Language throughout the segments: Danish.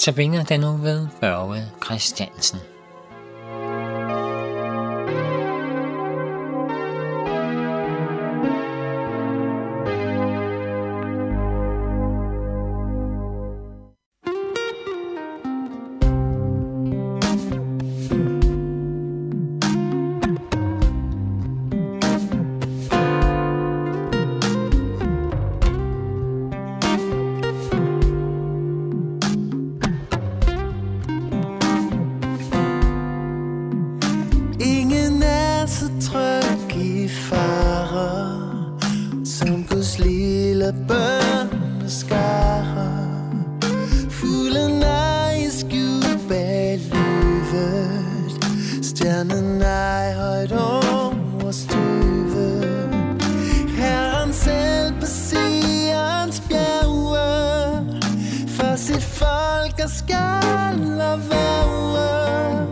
Tabiner den nu ved Børge Christiansen. fuld af børneskarer Fuglen er i skjul bag løvet Stjernen er højt over støvet Herren selv på Sions bjerge For sit folk er skal og værve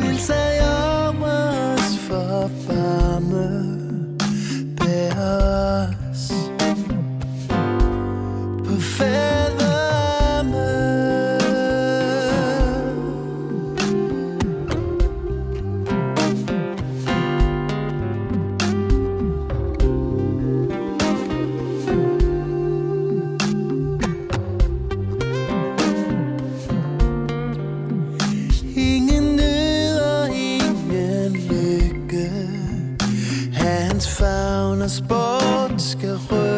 Vil sig om os forbi Sports ska sköta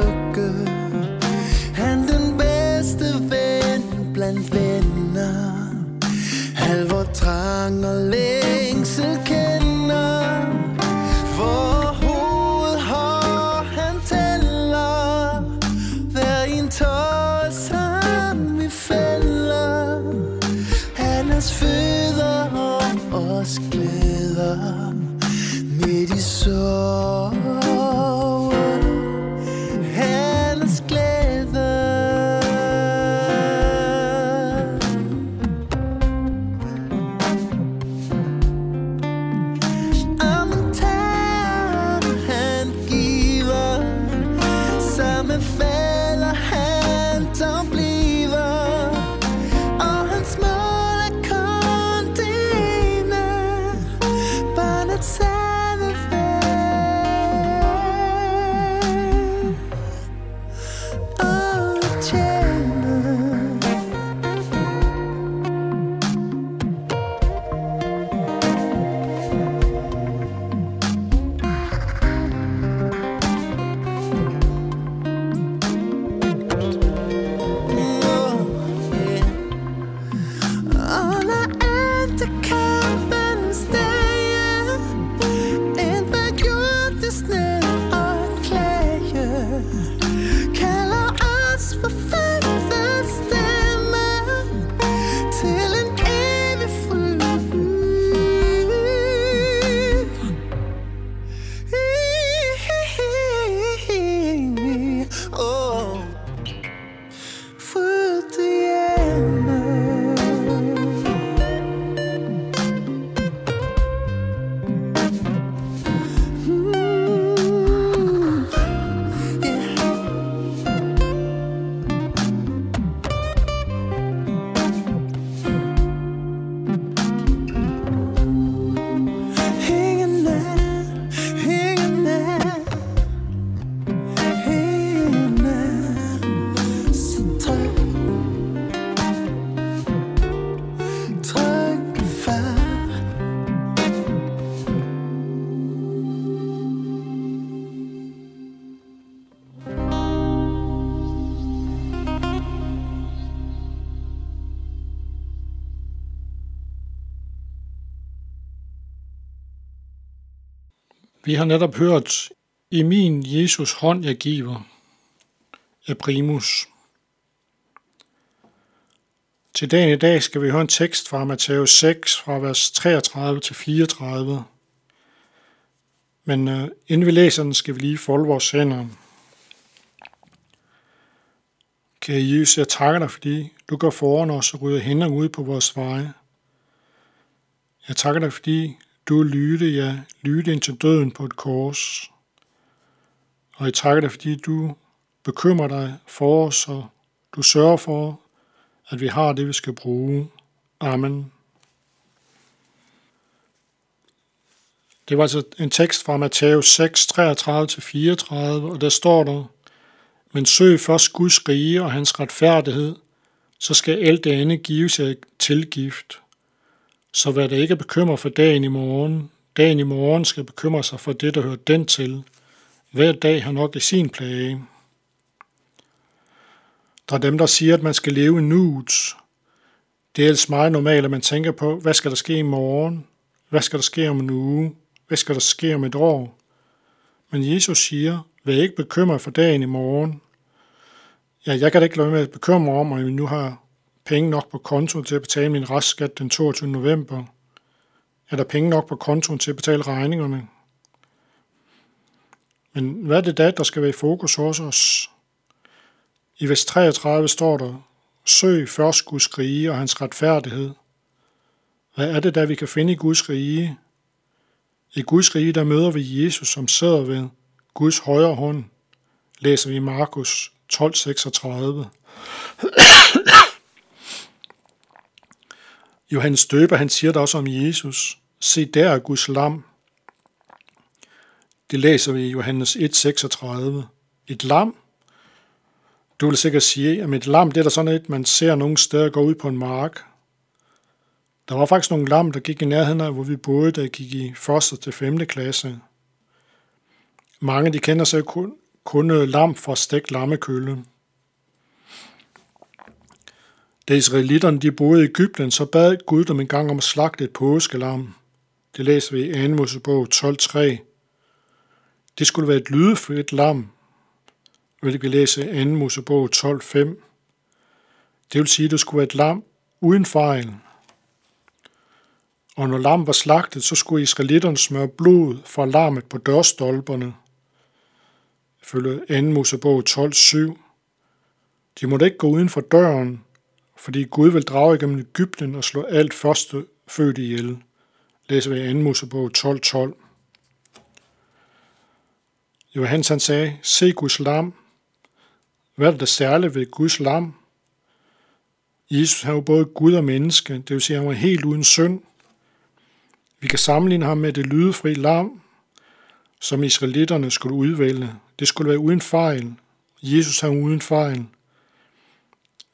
Vi har netop hørt, i min Jesus hånd jeg giver, af Primus. Til dagen i dag skal vi høre en tekst fra Matthæus 6, fra vers 33 til 34. Men øh, inden vi læser den, skal vi lige folde vores hænder. Kære Jesus, jeg takker dig, fordi du går foran os og rydder hænder ud på vores veje. Jeg takker dig, fordi du lytte, ja, lytte ind til døden på et kors. Og jeg takker dig, fordi du bekymrer dig for os, og du sørger for, at vi har det, vi skal bruge. Amen. Det var altså en tekst fra Matthæus 6, 33-34, og der står der, Men søg først Guds rige og hans retfærdighed, så skal alt det andet gives sig tilgift. Så vær dig ikke bekymrer for dagen i morgen, dagen i morgen skal bekymre sig for det, der hører den til. Hver dag har nok i sin plage. Der er dem, der siger, at man skal leve i nuet. Det er ellers meget normalt, at man tænker på, hvad skal der ske i morgen? Hvad skal der ske om en uge? Hvad skal der ske om et år? Men Jesus siger, vær ikke bekymret for dagen i morgen. Ja, jeg kan da ikke lade med at bekymre om, om, at vi nu har penge nok på kontoen til at betale min restskat den 22. november. Er der penge nok på kontoen til at betale regningerne? Men hvad er det da, der skal være i fokus hos os? I vers 33 står der, Søg først Guds rige og hans retfærdighed. Hvad er det da, vi kan finde i Guds rige? I Guds rige, der møder vi Jesus, som sidder ved Guds højre hånd, læser vi i Markus 12:36. Johannes Døber, han siger der også om Jesus. Se der er Guds lam. Det læser vi i Johannes 1:36. Et lam? Du vil sikkert sige, at et lam, det er der sådan et, man ser nogle steder gå ud på en mark. Der var faktisk nogle lam, der gik i nærheden af, hvor vi boede, da jeg gik i 1. til 5. klasse. Mange de kender sig kun, kun øh, lam fra stegt lammekølle. Da israelitterne de boede i Ægypten, så bad Gud dem en gang om at slagte et påskelam. Det læser vi i 2. Mosebog 12.3. Det skulle være et lydefrit lam, hvilket vi læser i 2. Mosebog 12.5. Det vil sige, at det skulle være et lam uden fejl. Og når lam var slagtet, så skulle israelitterne smøre blod fra lammet på dørstolperne. Ifølge 2. Mosebog 12.7. De måtte ikke gå uden for døren, fordi Gud vil drage igennem Ægypten og slå alt første født ihjel. Læser vi i 2. Mosebog 12.12. Johannes han sagde, se Guds lam. Hvad er det særligt ved Guds lam? Jesus han var både Gud og menneske, det vil sige, at han var helt uden synd. Vi kan sammenligne ham med det lydefri lam, som israelitterne skulle udvælge. Det skulle være uden fejl. Jesus er uden fejl.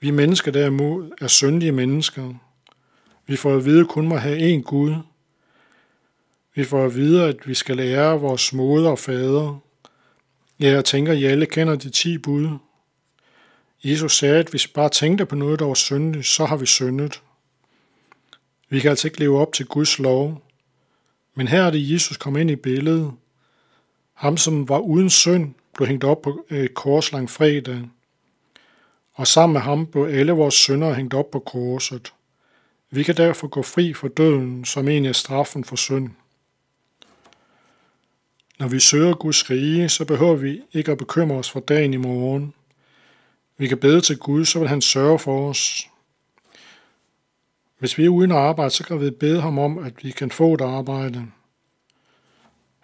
Vi mennesker derimod er syndige mennesker. Vi får at vide, at kun må have én Gud. Vi får at vide, at vi skal lære vores moder og fader. Ja, jeg tænker, at I alle kender de ti bud. Jesus sagde, at hvis vi bare tænkte på noget, der var syndigt, så har vi syndet. Vi kan altså ikke leve op til Guds lov. Men her er det Jesus kom ind i billedet. Ham, som var uden synd, blev hængt op på et kors lang fredag. Og sammen med ham blev alle vores synder hængt op på korset. Vi kan derfor gå fri for døden, som en af straffen for synd. Når vi søger Guds rige, så behøver vi ikke at bekymre os for dagen i morgen. Vi kan bede til Gud, så vil han sørge for os. Hvis vi er uden arbejde, så kan vi bede ham om, at vi kan få et arbejde.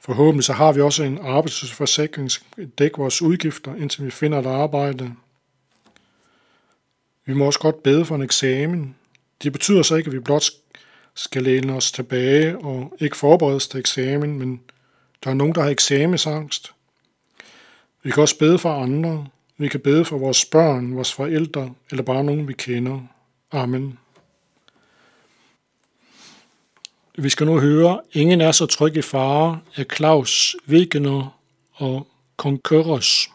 Forhåbentlig så har vi også en arbejdsforsikring, som dækker vores udgifter, indtil vi finder et arbejde. Vi må også godt bede for en eksamen. Det betyder så ikke, at vi blot skal læne os tilbage og ikke forberede os til eksamen, men der er nogen, der har eksamensangst. Vi kan også bede for andre. Vi kan bede for vores børn, vores forældre eller bare nogen, vi kender. Amen. Vi skal nu høre Ingen er så tryg i fare af Claus Wegener og Concurrence.